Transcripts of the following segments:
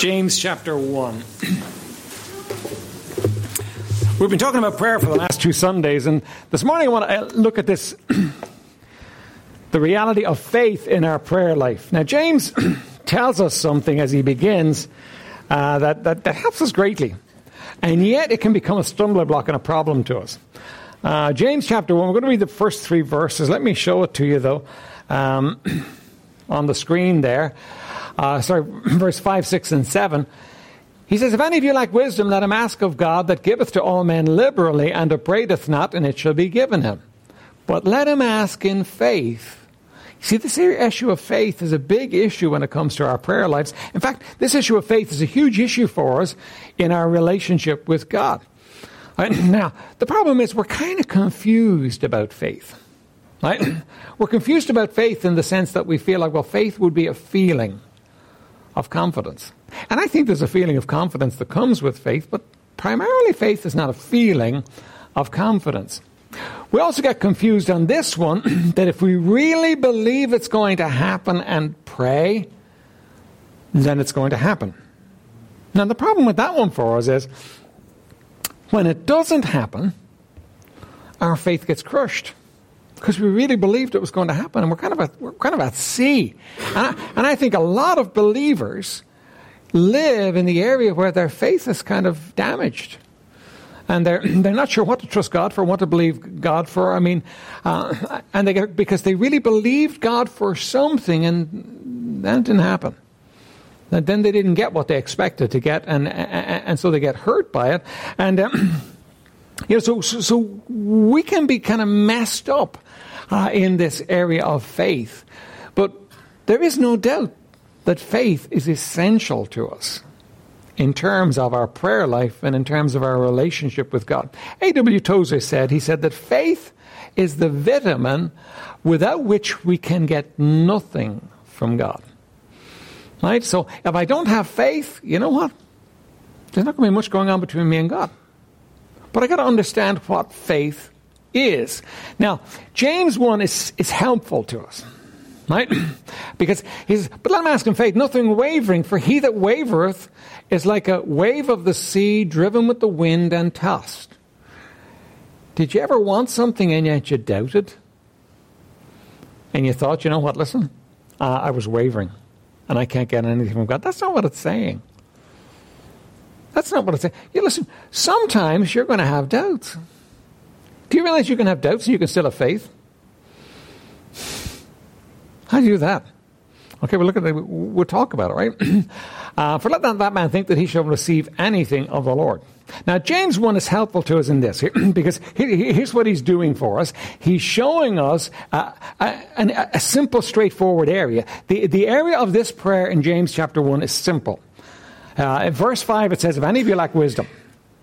James chapter 1. We've been talking about prayer for the last two Sundays, and this morning I want to uh, look at this the reality of faith in our prayer life. Now, James tells us something as he begins uh, that, that, that, helps us greatly, and yet it can become a stumbling block and a problem to us. Uh, James chapter 1, we're going to read the first three verses. Let me show it to you, though, um, on the screen there uh, sorry, verse 5, 6, and 7. He says, If any of you lack wisdom, let him ask of God that giveth to all men liberally and upbraideth not, and it shall be given him. But let him ask in faith. See, this issue of faith is a big issue when it comes to our prayer lives. In fact, this issue of faith is a huge issue for us in our relationship with God. Right? Now, the problem is we're kind of confused about faith. Right? We're confused about faith in the sense that we feel like, well, faith would be a feeling of confidence. And I think there's a feeling of confidence that comes with faith, but primarily faith is not a feeling of confidence. We also get confused on this one that if we really believe it's going to happen and pray, then it's going to happen. Now, the problem with that one for us is when it doesn't happen, our faith gets crushed because we really believed it was going to happen, and we're kind of at, we're kind of at sea. And I, and I think a lot of believers live in the area where their faith is kind of damaged. And they're, they're not sure what to trust God for, what to believe God for. I mean, uh, and they get, because they really believed God for something and that didn't happen. And then they didn't get what they expected to get, and, and, and so they get hurt by it. And, um, you know, so, so, so we can be kind of messed up uh, in this area of faith. But there is no doubt that faith is essential to us in terms of our prayer life and in terms of our relationship with God. A.W. Tozer said, he said that faith is the vitamin without which we can get nothing from God. Right? So if I don't have faith, you know what? There's not going to be much going on between me and God. But I got to understand what faith is. Now, James 1 is, is helpful to us. Right? because he's, but let him ask in faith, nothing wavering, for he that wavereth is like a wave of the sea driven with the wind and tossed. Did you ever want something and yet you doubted? And you thought, you know what, listen, uh, I was wavering and I can't get anything from God. That's not what it's saying. That's not what it's saying. You listen, sometimes you're going to have doubts. Do you realize you can have doubts and you can still have faith? How do you do that? Okay, well, look at the, we'll talk about it, right? uh, for let not that man think that he shall receive anything of the Lord. Now, James 1 is helpful to us in this because here's what he's doing for us. He's showing us a, a, a simple, straightforward area. The, the area of this prayer in James chapter 1 is simple. Uh, in verse 5, it says, If any of you lack wisdom,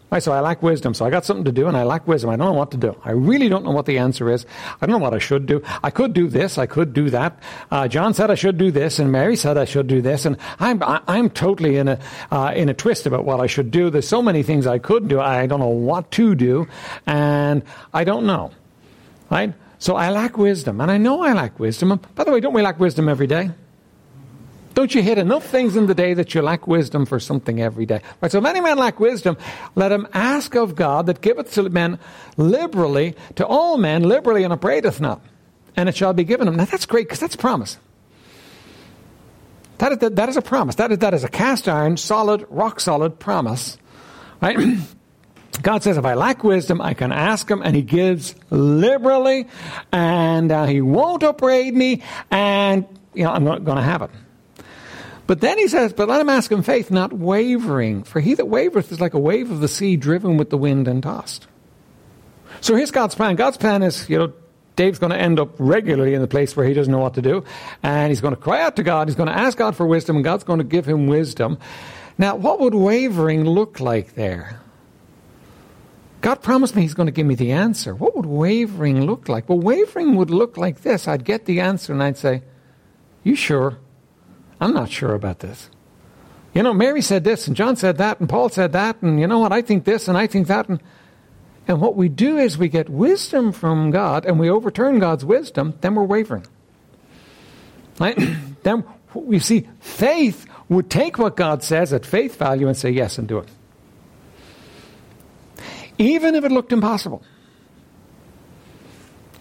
Right, so I lack wisdom. So I got something to do and I lack wisdom. I don't know what to do. I really don't know what the answer is. I don't know what I should do. I could do this. I could do that. Uh, John said I should do this and Mary said I should do this. And I'm, I'm totally in a, uh, in a twist about what I should do. There's so many things I could do. I don't know what to do and I don't know. Right? So I lack wisdom and I know I lack wisdom. By the way, don't we lack wisdom every day? Don't you hit enough things in the day that you lack wisdom for something every day? Right, so if any man lack wisdom, let him ask of God that giveth to men liberally, to all men liberally and upbraideth not, and it shall be given him. Now that's great because that's a promise. That is, that, is a promise. That is, that is a cast iron, solid, rock solid promise. Right? God says, if I lack wisdom, I can ask him, and he gives liberally, and uh, he won't upbraid me, and you know, I'm not going to have it. But then he says, But let him ask in faith, not wavering. For he that wavereth is like a wave of the sea driven with the wind and tossed. So here's God's plan. God's plan is, you know, Dave's going to end up regularly in the place where he doesn't know what to do. And he's going to cry out to God. He's going to ask God for wisdom, and God's going to give him wisdom. Now, what would wavering look like there? God promised me He's going to give me the answer. What would wavering look like? Well, wavering would look like this I'd get the answer, and I'd say, You sure? I'm not sure about this. You know, Mary said this, and John said that, and Paul said that, and you know what? I think this, and I think that. And, and what we do is we get wisdom from God, and we overturn God's wisdom, then we're wavering. Right? then we see faith would take what God says at faith value and say yes and do it. Even if it looked impossible.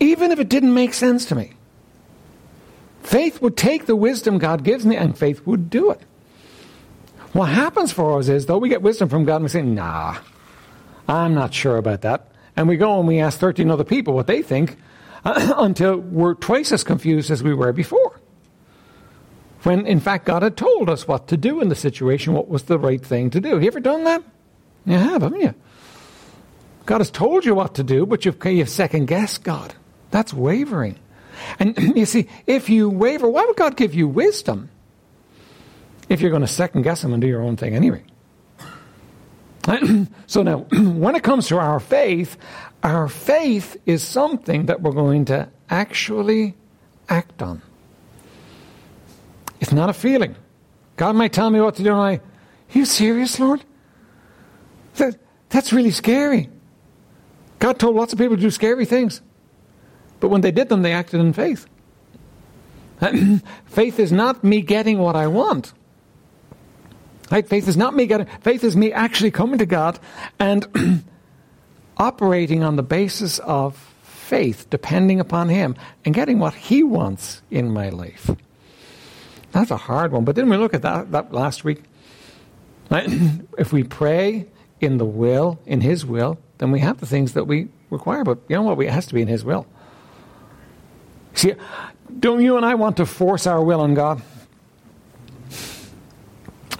Even if it didn't make sense to me. Faith would take the wisdom God gives me and faith would do it. What happens for us is, though we get wisdom from God and we say, nah, I'm not sure about that. And we go and we ask 13 other people what they think until we're twice as confused as we were before. When in fact God had told us what to do in the situation, what was the right thing to do. Have you ever done that? You have, haven't you? God has told you what to do, but you've, you've second guessed God. That's wavering. And you see, if you waver, why would God give you wisdom if you're going to second guess Him and do your own thing anyway? so now, when it comes to our faith, our faith is something that we're going to actually act on. It's not a feeling. God might tell me what to do, and I, you serious, Lord? That, that's really scary. God told lots of people to do scary things. But when they did them, they acted in faith. faith is not me getting what I want. Right? Faith is not me getting, faith is me actually coming to God and operating on the basis of faith, depending upon Him, and getting what He wants in my life. That's a hard one. But didn't we look at that, that last week? Right? if we pray in the will, in His will, then we have the things that we require. But you know what? It has to be in His will. See, don't you and I want to force our will on God?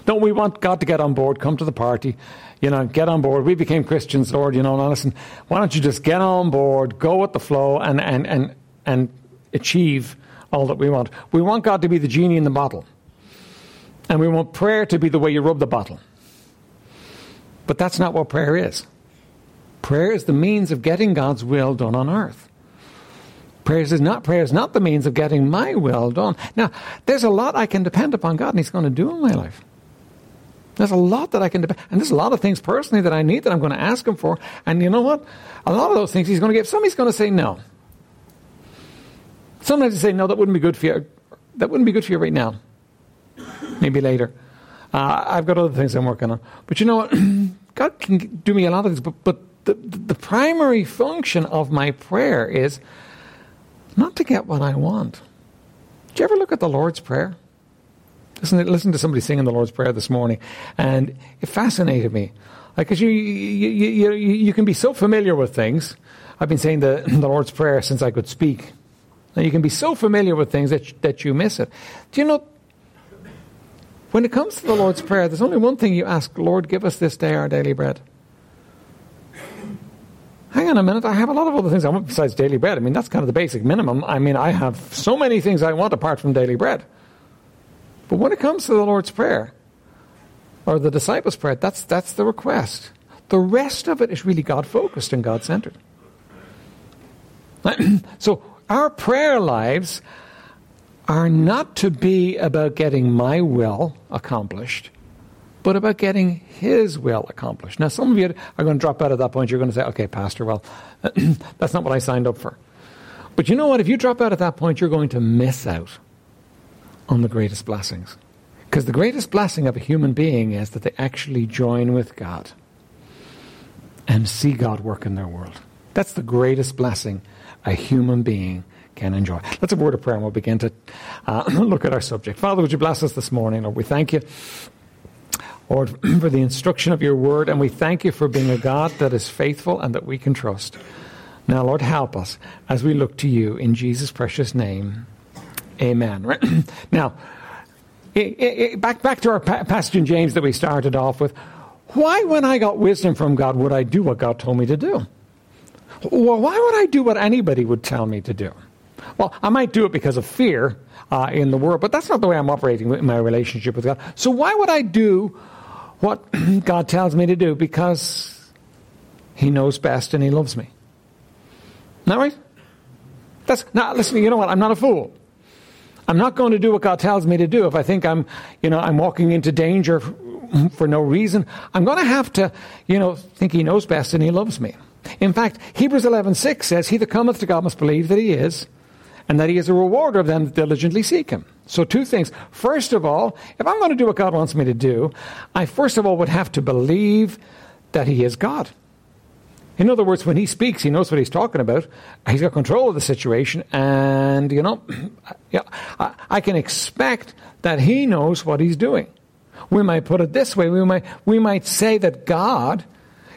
Don't we want God to get on board, come to the party, you know, get on board. We became Christians, Lord, you know, now listen, why don't you just get on board, go with the flow, and, and, and, and achieve all that we want? We want God to be the genie in the bottle. And we want prayer to be the way you rub the bottle. But that's not what prayer is. Prayer is the means of getting God's will done on earth. Prayer is not prayer is not the means of getting my will done. Now, there's a lot I can depend upon God and He's going to do in my life. There's a lot that I can depend, and there's a lot of things personally that I need that I'm going to ask Him for. And you know what? A lot of those things He's going to give. Some He's going to say no. Sometimes He say no. That wouldn't be good for you. That wouldn't be good for you right now. Maybe later. Uh, I've got other things I'm working on. But you know what? God can do me a lot of things. But, but the, the primary function of my prayer is not to get what I want. Did you ever look at the Lord's Prayer? Listen, listen to somebody singing the Lord's Prayer this morning, and it fascinated me. Because you, you, you, you, you can be so familiar with things. I've been saying the, the Lord's Prayer since I could speak. And you can be so familiar with things that, that you miss it. Do you know, when it comes to the Lord's Prayer, there's only one thing you ask Lord, give us this day our daily bread. Hang on a minute, I have a lot of other things I want besides daily bread. I mean, that's kind of the basic minimum. I mean, I have so many things I want apart from daily bread. But when it comes to the Lord's Prayer, or the disciples' prayer, that's, that's the request. The rest of it is really God focused and God centered. so our prayer lives are not to be about getting my will accomplished, but about getting His will accomplished. Now, some of you are going to drop out at that point. You're going to say, okay, Pastor, well, that's not what I signed up for. But you know what? If you drop out at that point, you're going to miss out on the greatest blessings. Because the greatest blessing of a human being is that they actually join with God and see God work in their world. That's the greatest blessing a human being can enjoy. Let's a word of prayer and we'll begin to uh, look at our subject. Father, would you bless us this morning? Lord, we thank you, Lord, for the instruction of your word, and we thank you for being a God that is faithful and that we can trust. Now, Lord, help us as we look to you in Jesus' precious name. Amen. Now, back, back to our pa- passage in James that we started off with. Why, when I got wisdom from God, would I do what God told me to do? Well, why would I do what anybody would tell me to do? Well, I might do it because of fear uh, in the world, but that's not the way I'm operating in my relationship with God. So why would I do what God tells me to do? Because He knows best and He loves me. That right? That's now. Listen, you know what? I'm not a fool. I'm not going to do what God tells me to do if I think I'm, you know, I'm walking into danger for no reason. I'm going to have to, you know, think He knows best and He loves me. In fact, Hebrews 11:6 says, "He that cometh to God must believe that He is, and that He is a rewarder of them that diligently seek Him." So, two things. First of all, if I'm going to do what God wants me to do, I first of all would have to believe that He is God. In other words, when He speaks, He knows what He's talking about. He's got control of the situation, and, you know, yeah, I can expect that He knows what He's doing. We might put it this way we might, we might say that God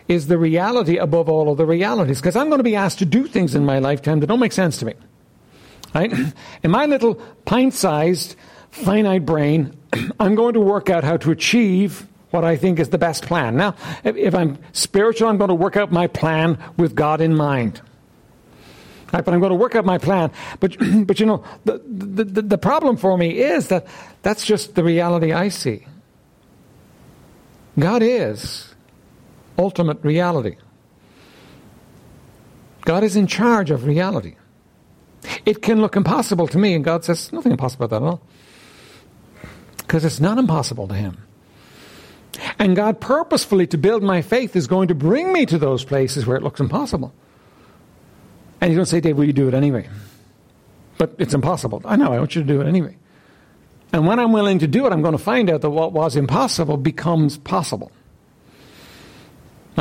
is the reality above all of the realities, because I'm going to be asked to do things in my lifetime that don't make sense to me. Right? In my little pint sized, finite brain, I'm going to work out how to achieve what I think is the best plan. Now, if I'm spiritual, I'm going to work out my plan with God in mind. Right, but I'm going to work out my plan. But, but you know, the, the, the problem for me is that that's just the reality I see. God is ultimate reality. God is in charge of reality. It can look impossible to me, and God says, nothing impossible about that at all. Because it's not impossible to Him. And God purposefully, to build my faith, is going to bring me to those places where it looks impossible. And going to say, Dave, will you do it anyway? But it's impossible. I know, I want you to do it anyway. And when I'm willing to do it, I'm going to find out that what was impossible becomes possible.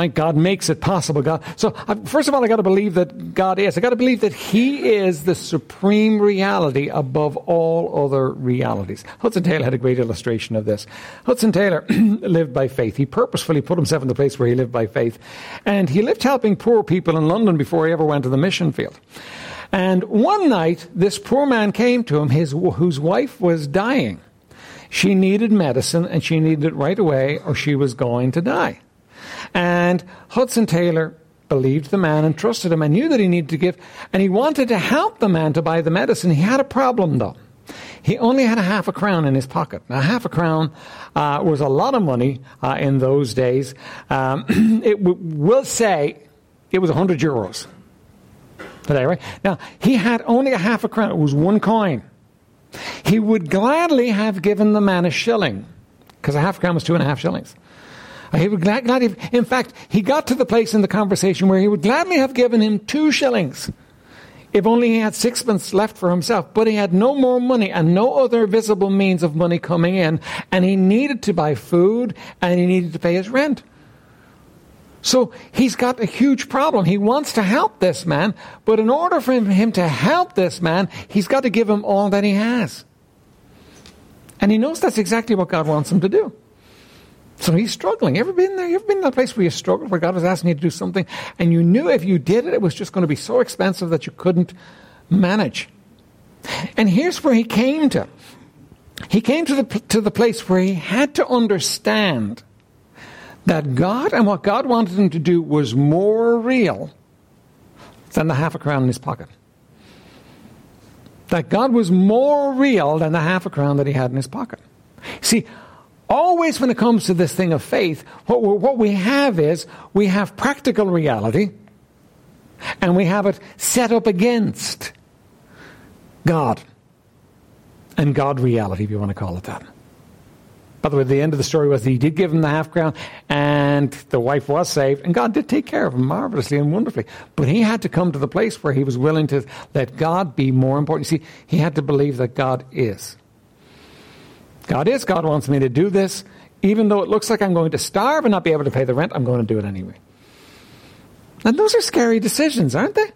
Right? God makes it possible. God. So uh, first of all, I got to believe that God is. I got to believe that He is the supreme reality above all other realities. Hudson Taylor had a great illustration of this. Hudson Taylor lived by faith. He purposefully put himself in the place where he lived by faith, and he lived helping poor people in London before he ever went to the mission field. And one night, this poor man came to him, his, whose wife was dying. She needed medicine, and she needed it right away, or she was going to die. And Hudson Taylor believed the man and trusted him and knew that he needed to give. And he wanted to help the man to buy the medicine. He had a problem, though. He only had a half a crown in his pocket. Now, half a crown uh, was a lot of money uh, in those days. Um, it w- will say it was 100 euros today, right? Now, he had only a half a crown. It was one coin. He would gladly have given the man a shilling because a half a crown was two and a half shillings. He would glad, glad in fact, he got to the place in the conversation where he would gladly have given him two shillings if only he had sixpence left for himself. But he had no more money and no other visible means of money coming in, and he needed to buy food and he needed to pay his rent. So he's got a huge problem. He wants to help this man, but in order for him to help this man, he's got to give him all that he has. And he knows that's exactly what God wants him to do. So he's struggling. Ever been there? You ever been in a place where you struggled, where God was asking you to do something, and you knew if you did it, it was just going to be so expensive that you couldn't manage? And here's where he came to. He came to the, to the place where he had to understand that God and what God wanted him to do was more real than the half a crown in his pocket. That God was more real than the half a crown that he had in his pocket. See, always when it comes to this thing of faith, what, what we have is we have practical reality and we have it set up against God and God reality, if you want to call it that. By the way, the end of the story was that he did give him the half crown, and the wife was saved, and God did take care of him marvelously and wonderfully. But he had to come to the place where he was willing to let God be more important. You see, he had to believe that God is. God is. God wants me to do this. Even though it looks like I'm going to starve and not be able to pay the rent, I'm going to do it anyway. And those are scary decisions, aren't they?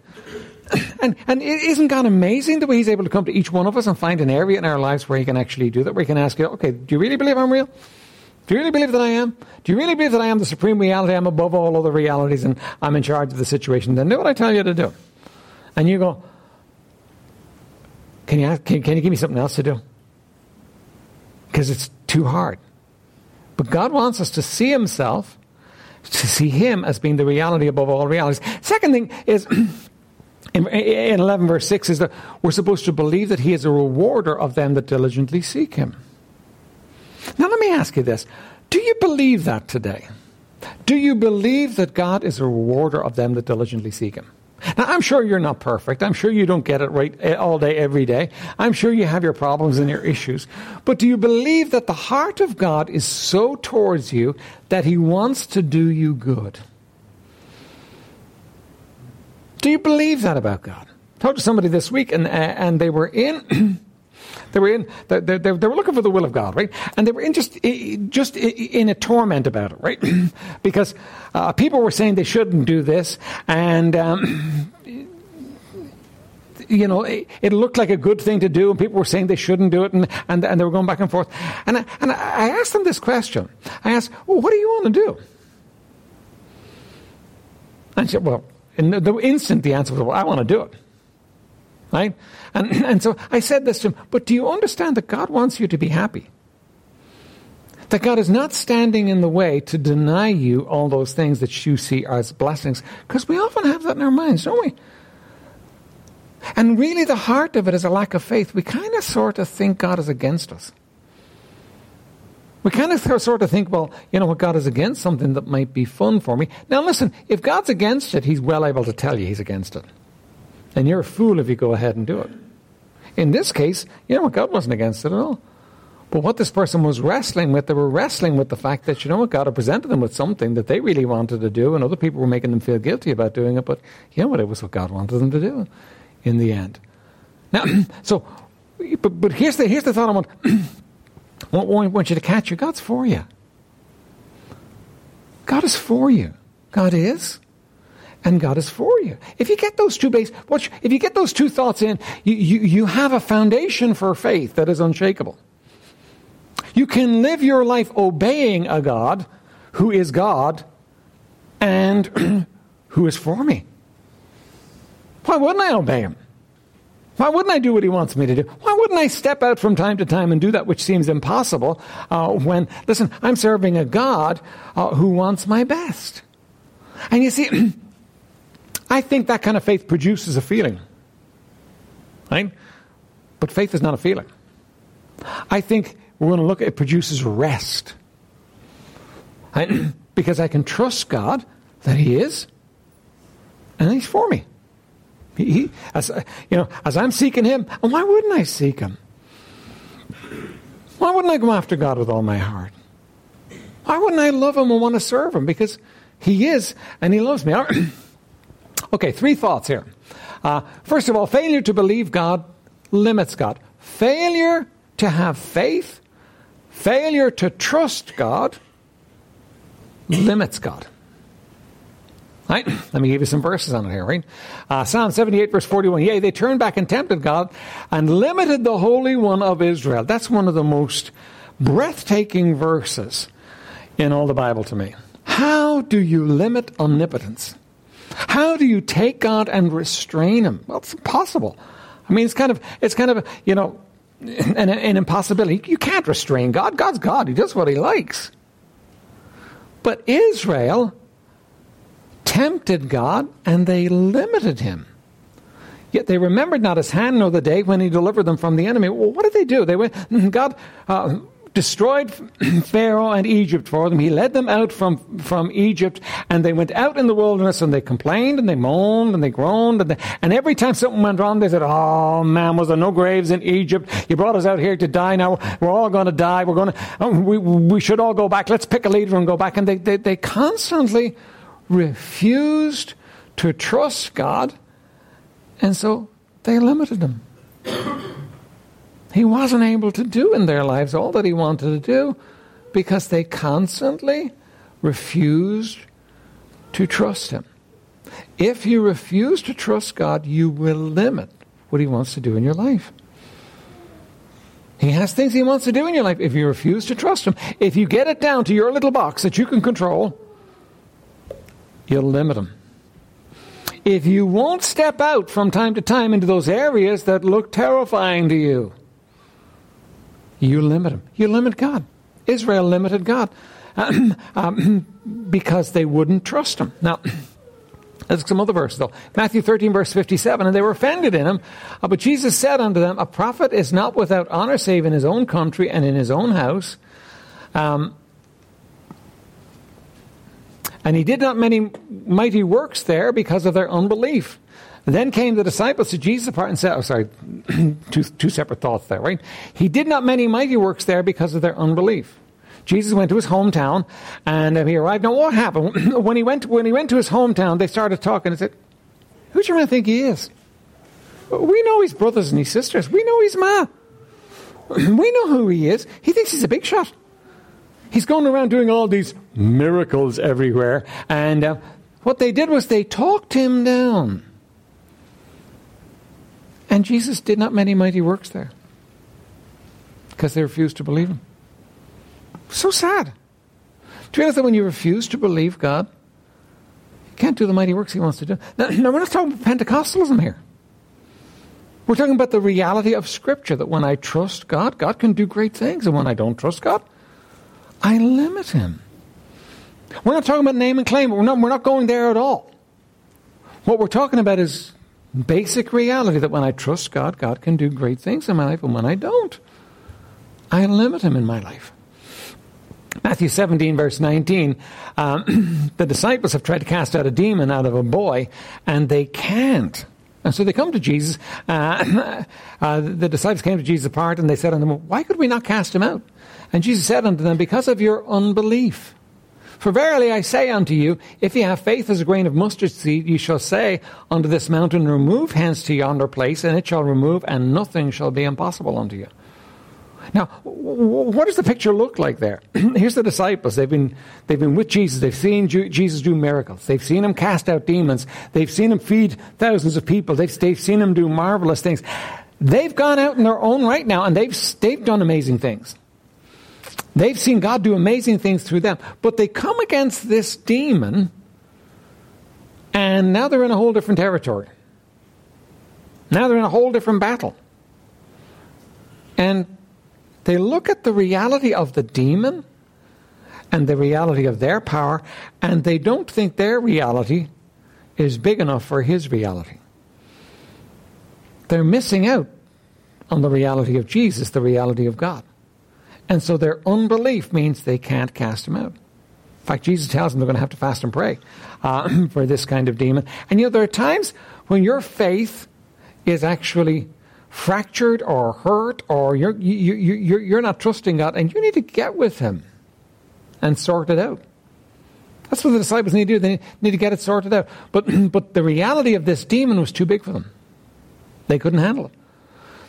And, and isn't God amazing the way He's able to come to each one of us and find an area in our lives where He can actually do that, where He can ask you, okay, do you really believe I'm real? Do you really believe that I am? Do you really believe that I am the supreme reality? I'm above all other realities and I'm in charge of the situation. Then do what I tell you to do. And you go, can you, ask, can, can you give me something else to do? Because it's too hard. But God wants us to see Himself, to see Him as being the reality above all realities. Second thing is, in, 11 verse 6 is that we're supposed to believe that He is a rewarder of them that diligently seek Him. Now let me ask you this. Do you believe that today? Do you believe that God is a rewarder of them that diligently seek Him? Now, I'm sure you're not perfect. I'm sure you don't get it right eh, all day, every day. I'm sure you have your problems and your issues. But do you believe that the heart of God is so towards you that He wants to do you good? Do you believe that about God? I to somebody this week, and, uh, and they were in. They were in, they, they, they, were looking for the will of God, right? And they were in just, just in a torment about it, right? because uh, people were saying they shouldn't do this, and um, you know, it, it, looked like a good thing to do, and people were saying they shouldn't do it, and, and, and they were going back and forth. And I, and I asked them this question. I asked, well, what do you want to do? And she said, well, in the, instant the answer was, well, I want to do it. Right? And, and so I said this to him, but do you understand that God wants you to be happy? That God is not standing in the way to deny you all those things that you see as blessings. Because we often have that in our minds, don't we? And really, the heart of it is a lack of faith. We kind of sort of think God is against us. We kind of sort of think, well, you know what, God is against something that might be fun for me. Now, listen, if God's against it, He's well able to tell you He's against it. And you're a fool if you go ahead and do it. In this case, you know what, God wasn't against it at all. But what this person was wrestling with, they were wrestling with the fact that, you know what, God had presented them with something that they really wanted to do, and other people were making them feel guilty about doing it, but you know what, it was what God wanted them to do in the end. Now, so, but, but here's, the, here's the thought I want, I want you to catch you. God's for you. God is for you. God is. And God is for you. If you get those two base, watch, if you get those two thoughts in, you, you, you have a foundation for faith that is unshakable. You can live your life obeying a God who is God and who is for me. Why wouldn't I obey him? Why wouldn't I do what he wants me to do? Why wouldn't I step out from time to time and do that which seems impossible uh, when, listen, I'm serving a God uh, who wants my best? And you see, I think that kind of faith produces a feeling. Right? But faith is not a feeling. I think we're going to look at it produces rest. Because I can trust God that He is, and He's for me. He, he, as, you know, as I'm seeking Him, and why wouldn't I seek Him? Why wouldn't I go after God with all my heart? Why wouldn't I love Him and want to serve Him? Because He is, and He loves me. okay, three thoughts here. Uh, first of all, failure to believe God limits God. Failure to have faith, failure to trust God, limits God. Right? Let me give you some verses on it here, right? Uh, Psalm 78, verse 41. Yea, they turned back and tempted God and limited the Holy One of Israel. That's one of the most breathtaking verses in all the Bible to me. How do you limit omnipotence? How do you take God and restrain Him? Well, it's impossible. I mean, it's kind of, it's kind of, you know, an, an impossibility. You can't restrain God. God's God. He does what He likes. But Israel tempted God and they limited him. Yet they remembered not his hand nor the day when he delivered them from the enemy. Well, what did they do? They went, God uh, destroyed Pharaoh and Egypt for them. He led them out from, from Egypt, and they went out in the wilderness, and they complained, and they moaned, and they groaned, and, they, and every time something went wrong, they said, "Oh man, was there no graves in Egypt? You brought us out here to die. Now we're all going to die. We're going to. Oh, we we should all go back. Let's pick a leader and go back." And they they, they constantly refused to trust God, and so they limited him. He wasn't able to do in their lives all that he wanted to do because they constantly refused to trust him. If you refuse to trust God, you will limit what he wants to do in your life. He has things he wants to do in your life if you refuse to trust him. If you get it down to your little box that you can control, you'll limit him. If you won't step out from time to time into those areas that look terrifying to you, you limit them. You limit God. Israel limited God um, because they wouldn't trust him. Now, Let's some other verses though. Matthew 13 verse 57, and they were offended in him. Uh, but Jesus said unto them, A prophet is not without honor save in his own country and in his own house. Um, and he did not many mighty works there because of their unbelief. Then came the disciples to Jesus apart and said, oh, sorry, two, two separate thoughts there, right? He did not many mighty works there because of their unbelief. Jesus went to his hometown and he arrived. Now what happened? when he went, when he went to his hometown, they started talking and said, who do you really think he is? We know his brothers and his sisters. We know his ma. We know who he is. He thinks he's a big shot. He's going around doing all these miracles everywhere. And uh, what they did was they talked him down. And Jesus did not many mighty works there because they refused to believe him. So sad. Do you realize that when you refuse to believe God, you can't do the mighty works he wants to do? Now, now we're not talking about Pentecostalism here. We're talking about the reality of Scripture that when I trust God, God can do great things. And when I don't trust God, I limit Him. We're not talking about name and claim. We're not, we're not going there at all. What we're talking about is basic reality that when I trust God, God can do great things in my life. And when I don't, I limit Him in my life. Matthew 17, verse 19, um, the disciples have tried to cast out a demon out of a boy, and they can't. And so they come to Jesus. Uh, uh, the disciples came to Jesus apart, and they said unto him, Why could we not cast him out? And Jesus said unto them, Because of your unbelief. For verily I say unto you, if ye have faith as a grain of mustard seed, ye shall say unto this mountain, Remove hence to yonder place, and it shall remove, and nothing shall be impossible unto you. Now, what does the picture look like there? Here's the disciples. They've been, they've been with Jesus. They've seen Jesus do miracles. They've seen him cast out demons. They've seen him feed thousands of people. They've, they've seen him do marvelous things. They've gone out in their own right now and they've, they've done amazing things. They've seen God do amazing things through them. But they come against this demon and now they're in a whole different territory. Now they're in a whole different battle. And they look at the reality of the demon and the reality of their power, and they don't think their reality is big enough for his reality. They're missing out on the reality of Jesus, the reality of God. And so their unbelief means they can't cast him out. In fact, Jesus tells them they're going to have to fast and pray uh, for this kind of demon. And you know, there are times when your faith is actually fractured or hurt or you're, you, you, you're, you're not trusting God and you need to get with Him and sort it out. That's what the disciples need to do. They need to get it sorted out. But, but the reality of this demon was too big for them. They couldn't handle it.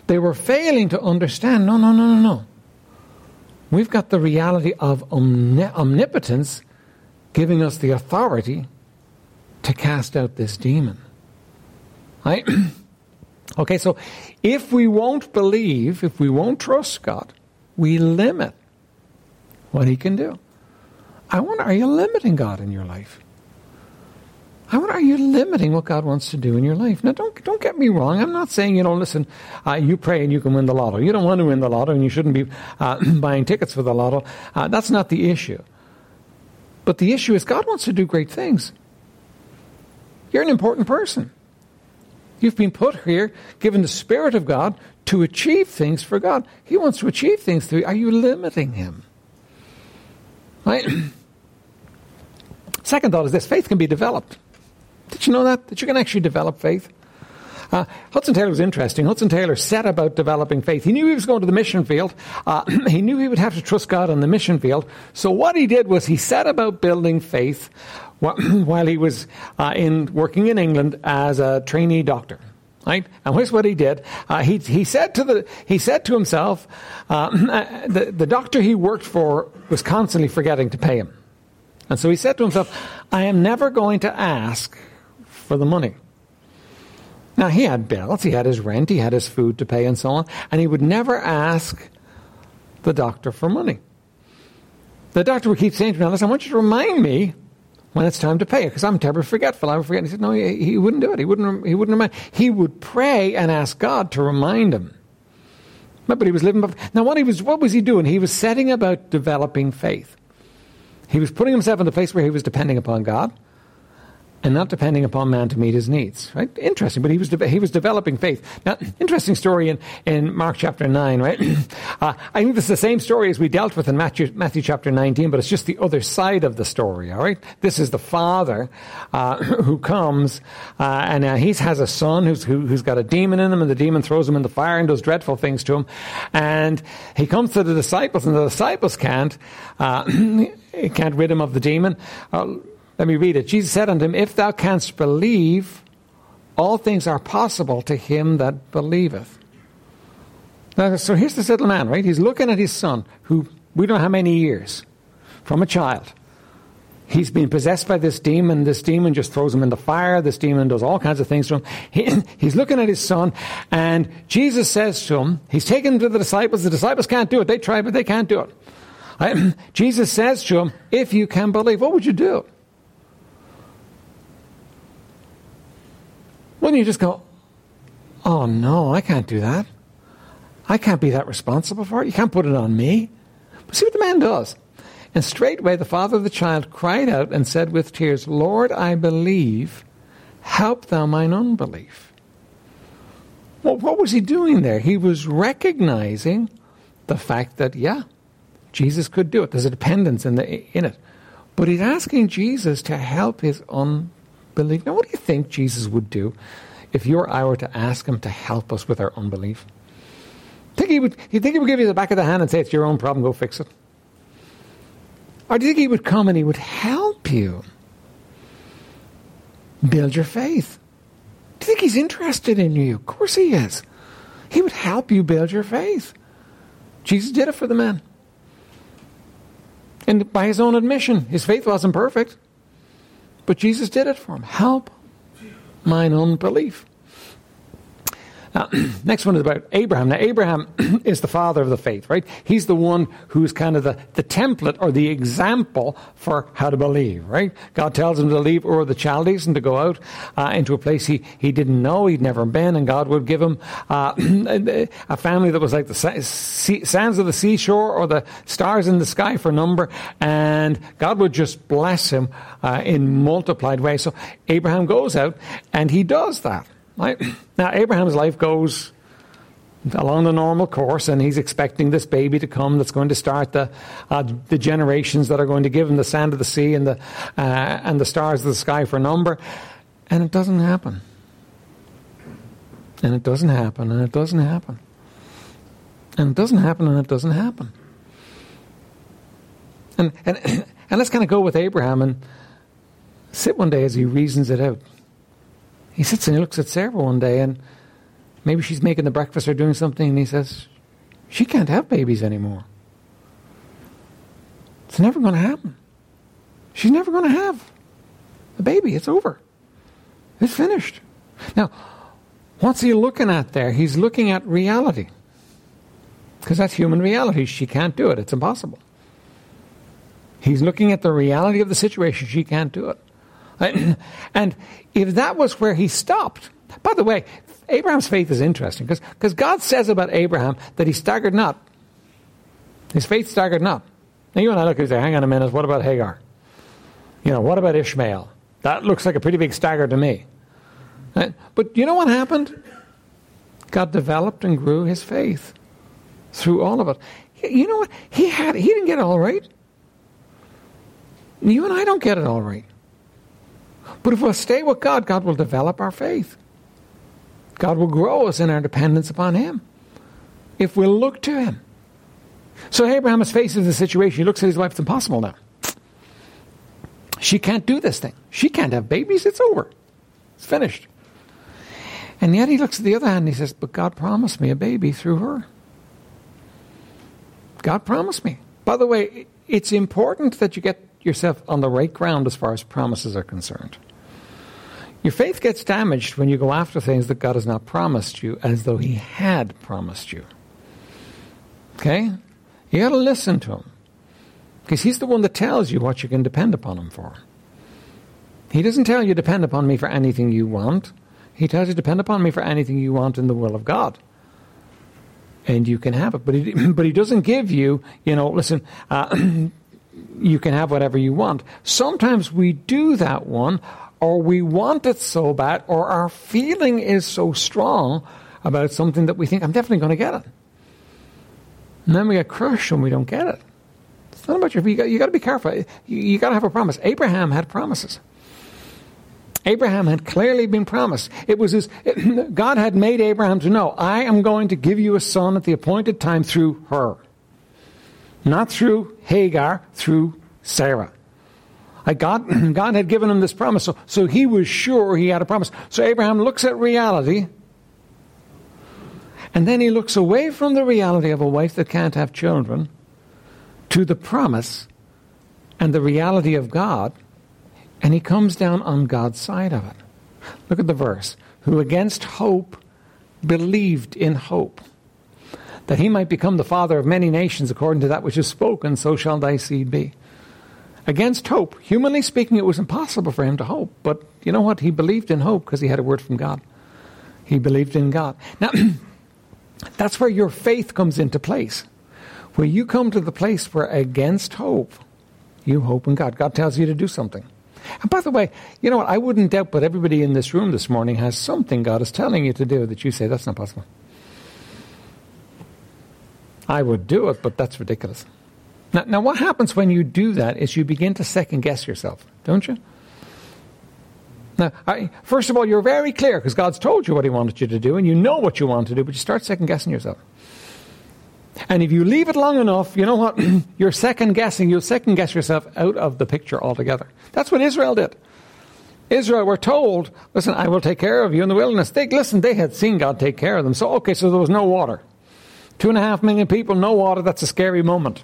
They were failing to understand no, no, no, no, no. We've got the reality of omnipotence giving us the authority to cast out this demon. Right? Okay, so if we won't believe, if we won't trust God, we limit what He can do. I wonder, are you limiting God in your life? I wonder, are you limiting what God wants to do in your life? Now, don't don't get me wrong. I'm not saying you know. Listen, uh, you pray and you can win the lotto. You don't want to win the lotto, and you shouldn't be uh, buying tickets for the lotto. Uh, that's not the issue. But the issue is God wants to do great things. You're an important person. You've been put here, given the Spirit of God, to achieve things for God. He wants to achieve things through you. Are you limiting Him? Right? Second thought is this faith can be developed. Did you know that? That you can actually develop faith? Uh, Hudson Taylor was interesting. Hudson Taylor set about developing faith. He knew he was going to the mission field. Uh, he knew he would have to trust God on the mission field. So what he did was he set about building faith while he was uh, in working in England as a trainee doctor. Right? And here's what he did. Uh, he, he, said to the, he said to himself, uh, the, the doctor he worked for was constantly forgetting to pay him. And so he said to himself, I am never going to ask for the money. Now, he had bills, he had his rent, he had his food to pay, and so on, and he would never ask the doctor for money. The doctor would keep saying to him, Listen, I want you to remind me when it's time to pay because I'm terribly forgetful. I would forget. He said, no, he, he wouldn't do it. He wouldn't, he wouldn't remind. He would pray and ask God to remind him. But he was living. Now, what he was, what was he doing? He was setting about developing faith. He was putting himself in the place where he was depending upon God and not depending upon man to meet his needs. Right? Interesting, but he was de- he was developing faith. Now, interesting story in, in Mark chapter nine. Right? uh, I think this is the same story as we dealt with in Matthew Matthew chapter nineteen, but it's just the other side of the story. All right, this is the father uh, who comes uh, and uh, he has a son who's who, has got a demon in him, and the demon throws him in the fire and does dreadful things to him. And he comes to the disciples, and the disciples can't uh, can't rid him of the demon. Let me read it. Jesus said unto him, If thou canst believe, all things are possible to him that believeth. Now, so here's this little man, right? He's looking at his son, who we don't know how many years, from a child. He's been possessed by this demon. This demon just throws him in the fire. This demon does all kinds of things to him. He, he's looking at his son, and Jesus says to him, He's taken him to the disciples. The disciples can't do it. They try, but they can't do it. I, Jesus says to him, If you can believe, what would you do? Wouldn't you just go, Oh no, I can't do that. I can't be that responsible for it. You can't put it on me. But see what the man does. And straightway the father of the child cried out and said with tears, Lord, I believe. Help thou mine unbelief. Well, what was he doing there? He was recognizing the fact that, yeah, Jesus could do it. There's a dependence in, the, in it. But he's asking Jesus to help his unbelief. Now, what do you think Jesus would do if you or I were to ask him to help us with our unbelief? Think he would, you think he would give you the back of the hand and say, It's your own problem, go fix it? Or do you think he would come and he would help you build your faith? Do you think he's interested in you? Of course he is. He would help you build your faith. Jesus did it for the man. And by his own admission, his faith wasn't perfect. But Jesus did it for him. Help mine unbelief. Now, next one is about Abraham. Now, Abraham is the father of the faith, right? He's the one who's kind of the, the template or the example for how to believe, right? God tells him to leave Ur the Chaldees and to go out uh, into a place he, he didn't know, he'd never been, and God would give him uh, a family that was like the sands of the seashore or the stars in the sky for number, and God would just bless him uh, in multiplied ways. So Abraham goes out and he does that. Right? Now, Abraham's life goes along the normal course, and he's expecting this baby to come that's going to start the uh, the generations that are going to give him the sand of the sea and the uh, and the stars of the sky for number, and it doesn't happen. And it doesn't happen, and it doesn't happen. And it doesn't happen, and it doesn't happen. And and and let's kind of go with Abraham and sit one day as he reasons it out. He sits and he looks at Sarah one day, and maybe she's making the breakfast or doing something, and he says, She can't have babies anymore. It's never going to happen. She's never going to have a baby. It's over. It's finished. Now, what's he looking at there? He's looking at reality. Because that's human reality. She can't do it. It's impossible. He's looking at the reality of the situation. She can't do it. And if that was where he stopped, by the way, Abraham's faith is interesting because God says about Abraham that he staggered not. His faith staggered not. Now you and I look and say, hang on a minute, what about Hagar? You know, what about Ishmael? That looks like a pretty big stagger to me. Right? But you know what happened? God developed and grew his faith through all of it. You know what? He had he didn't get it all right. You and I don't get it all right. But if we'll stay with God, God will develop our faith. God will grow us in our dependence upon Him. If we'll look to Him. So Abraham is faced the situation. He looks at his wife, it's impossible now. She can't do this thing. She can't have babies. It's over. It's finished. And yet he looks at the other hand and he says, But God promised me a baby through her. God promised me. By the way, it's important that you get yourself on the right ground as far as promises are concerned. Your faith gets damaged when you go after things that God has not promised you as though He had promised you. Okay? You got to listen to Him. Because He's the one that tells you what you can depend upon Him for. He doesn't tell you depend upon me for anything you want. He tells you depend upon me for anything you want in the will of God. And you can have it. But he, but he doesn't give you, you know, listen, uh, you can have whatever you want. Sometimes we do that one, or we want it so bad, or our feeling is so strong about something that we think, I'm definitely going to get it. And then we get crushed when we don't get it. It's not about your, you got, you got to be careful. You, you got to have a promise. Abraham had promises. Abraham had clearly been promised. It was his, God had made Abraham to know, I am going to give you a son at the appointed time through her. Not through Hagar, through Sarah. God, God had given him this promise, so, so he was sure he had a promise. So Abraham looks at reality And then he looks away from the reality of a wife that can't have children to the promise and the reality of God, and he comes down on God's side of it. Look at the verse. Who against hope believed in hope, that he might become the father of many nations according to that which is spoken, so shall thy seed be. Against hope, humanly speaking, it was impossible for him to hope, but you know what? He believed in hope because he had a word from God. He believed in God. Now, that's where your faith comes into place. Where you come to the place where against hope, you hope in God. God tells you to do something. And by the way, you know what? I wouldn't doubt, but everybody in this room this morning has something God is telling you to do that you say, that's not possible. I would do it, but that's ridiculous. Now, now what happens when you do that is you begin to second guess yourself, don't you? Now, I, first of all, you're very clear because God's told you what He wanted you to do, and you know what you want to do, but you start second guessing yourself. And if you leave it long enough, you know what? You're second guessing. You'll second guess yourself out of the picture altogether. That's what Israel did. Israel were told, listen, I will take care of you in the wilderness. They, listen, they had seen God take care of them. So, okay, so there was no water. Two and a half million people, no water. That's a scary moment.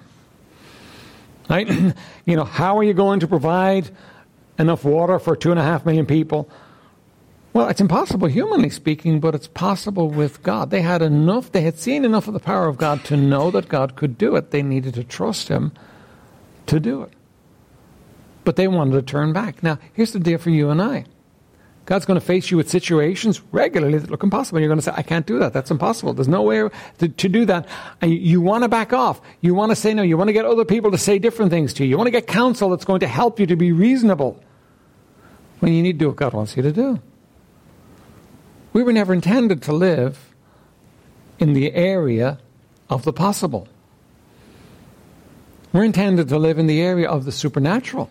Right? you know, how are you going to provide enough water for two and a half million people? Well, it's impossible humanly speaking, but it's possible with God. They had enough, they had seen enough of the power of God to know that God could do it. They needed to trust Him to do it. But they wanted to turn back. Now, here's the deal for you and I God's going to face you with situations regularly that look impossible. You're going to say, I can't do that. That's impossible. There's no way to, to do that. And you, you want to back off. You want to say no. You want to get other people to say different things to you. You want to get counsel that's going to help you to be reasonable when you need to do what God wants you to do. We were never intended to live in the area of the possible. We're intended to live in the area of the supernatural,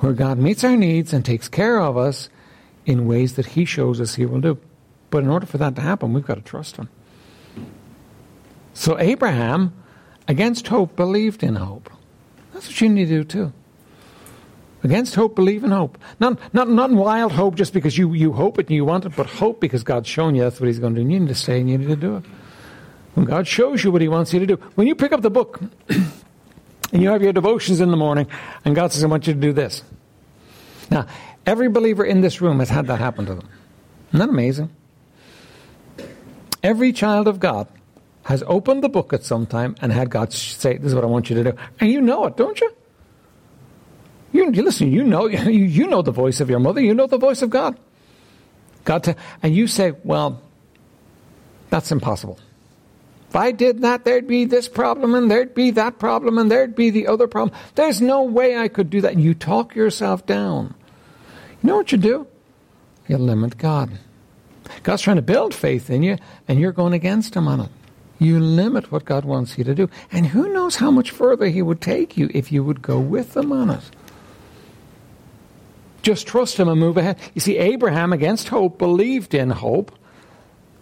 where God meets our needs and takes care of us in ways that He shows us He will do. But in order for that to happen, we've got to trust Him. So Abraham, against hope, believed in hope. That's what you need to do too. Against hope, believe in hope. Not, not, not wild hope just because you, you hope it and you want it, but hope because God's shown you that's what He's going to do. You need to stay and you need to do it. When God shows you what He wants you to do. When you pick up the book and you have your devotions in the morning and God says, I want you to do this. Now, every believer in this room has had that happen to them. Isn't that amazing? Every child of God has opened the book at some time and had God say, This is what I want you to do. And you know it, don't you? You, you listen, you know, you, you know the voice of your mother, you know the voice of God. God, to, and you say, well, that's impossible. If I did that, there'd be this problem, and there'd be that problem, and there'd be the other problem. There's no way I could do that. You talk yourself down. You know what you do? You limit God. God's trying to build faith in you, and you're going against Him on it. You limit what God wants you to do. And who knows how much further He would take you if you would go with Him on it. Just trust him and move ahead. You see, Abraham, against hope, believed in hope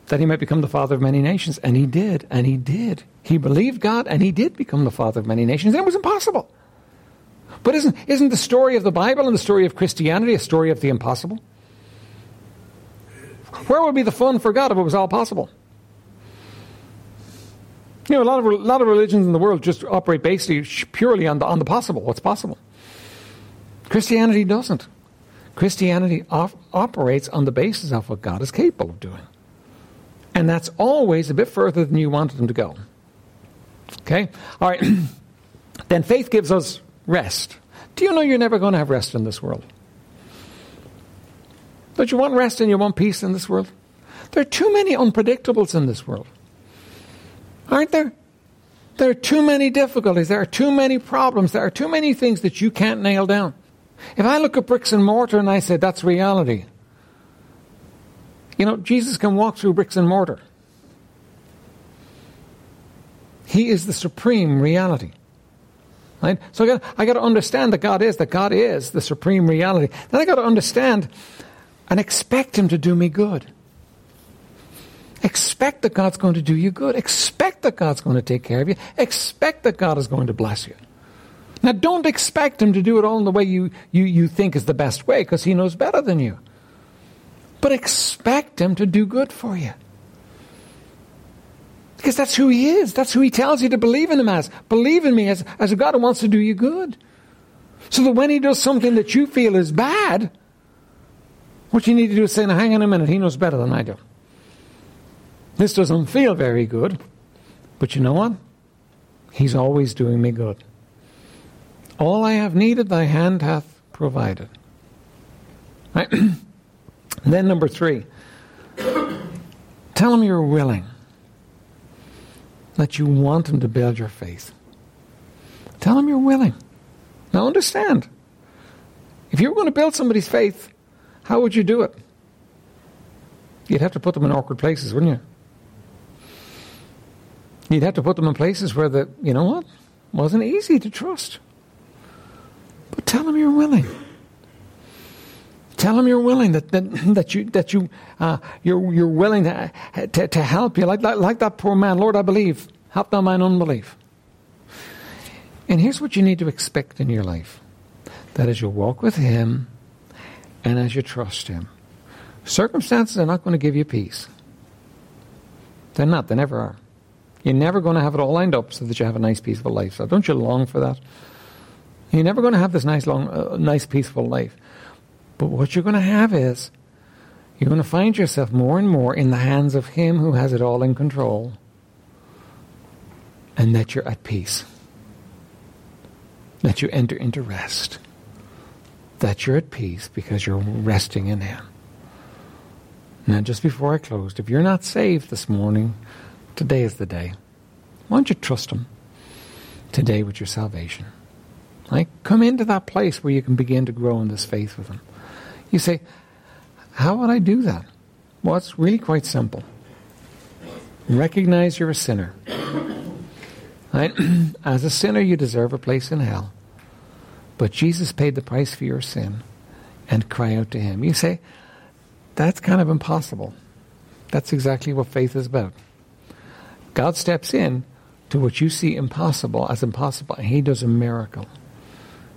that he might become the father of many nations. And he did, and he did. He believed God, and he did become the father of many nations. And it was impossible. But isn't, isn't the story of the Bible and the story of Christianity a story of the impossible? Where would be the fun for God if it was all possible? You know, a lot of, a lot of religions in the world just operate basically purely on the, on the possible, what's possible. Christianity doesn't. Christianity op- operates on the basis of what God is capable of doing. And that's always a bit further than you wanted them to go. Okay? All right. then faith gives us rest. Do you know you're never going to have rest in this world? Don't you want rest and you want peace in this world? There are too many unpredictables in this world. Aren't there? There are too many difficulties. There are too many problems. There are too many things that you can't nail down. If I look at bricks and mortar and I say that's reality, you know, Jesus can walk through bricks and mortar. He is the supreme reality. Right? So I got, I got to understand that God is, that God is the supreme reality. Then I got to understand and expect Him to do me good. Expect that God's going to do you good. Expect that God's going to take care of you. Expect that God is going to bless you. Now, don't expect him to do it all in the way you, you, you think is the best way, because he knows better than you. But expect him to do good for you. Because that's who He is. That's who He tells you to believe in Him as. Believe in me as, as a God who wants to do you good. So that when He does something that you feel is bad, what you need to do is say, now hang on a minute, He knows better than I do. This doesn't feel very good, but you know what? He's always doing me good. All I have needed, thy hand hath provided. Right? then, number three, tell them you're willing, that you want them to build your faith. Tell them you're willing. Now, understand, if you were going to build somebody's faith, how would you do it? You'd have to put them in awkward places, wouldn't you? You'd have to put them in places where the, you know what, wasn't easy to trust. But tell them you're willing. Tell them you're willing that that, that you that you uh, you're you're willing to, to, to help you like, like like that poor man. Lord, I believe. Help thou mine unbelief. And here's what you need to expect in your life: that as you walk with Him, and as you trust Him, circumstances are not going to give you peace. They're not. They never are. You're never going to have it all lined up so that you have a nice, peaceful life. So don't you long for that? You're never going to have this nice, long, uh, nice, peaceful life. But what you're going to have is you're going to find yourself more and more in the hands of Him who has it all in control, and that you're at peace. That you enter into rest. That you're at peace because you're resting in Him. Now, just before I closed, if you're not saved this morning, today is the day. Why don't you trust Him today with your salvation? Right? Come into that place where you can begin to grow in this faith with Him. You say, How would I do that? Well, it's really quite simple. Recognize you're a sinner. Right? As a sinner, you deserve a place in hell. But Jesus paid the price for your sin and cry out to Him. You say, That's kind of impossible. That's exactly what faith is about. God steps in to what you see impossible as impossible, and He does a miracle.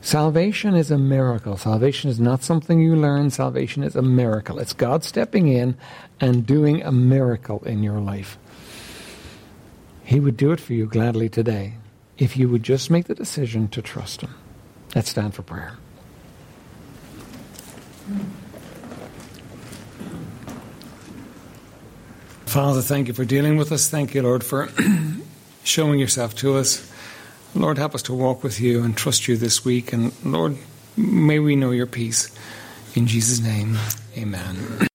Salvation is a miracle. Salvation is not something you learn. Salvation is a miracle. It's God stepping in and doing a miracle in your life. He would do it for you gladly today if you would just make the decision to trust Him. Let's stand for prayer. Father, thank you for dealing with us. Thank you, Lord, for showing yourself to us. Lord, help us to walk with you and trust you this week. And Lord, may we know your peace. In Jesus' name, amen.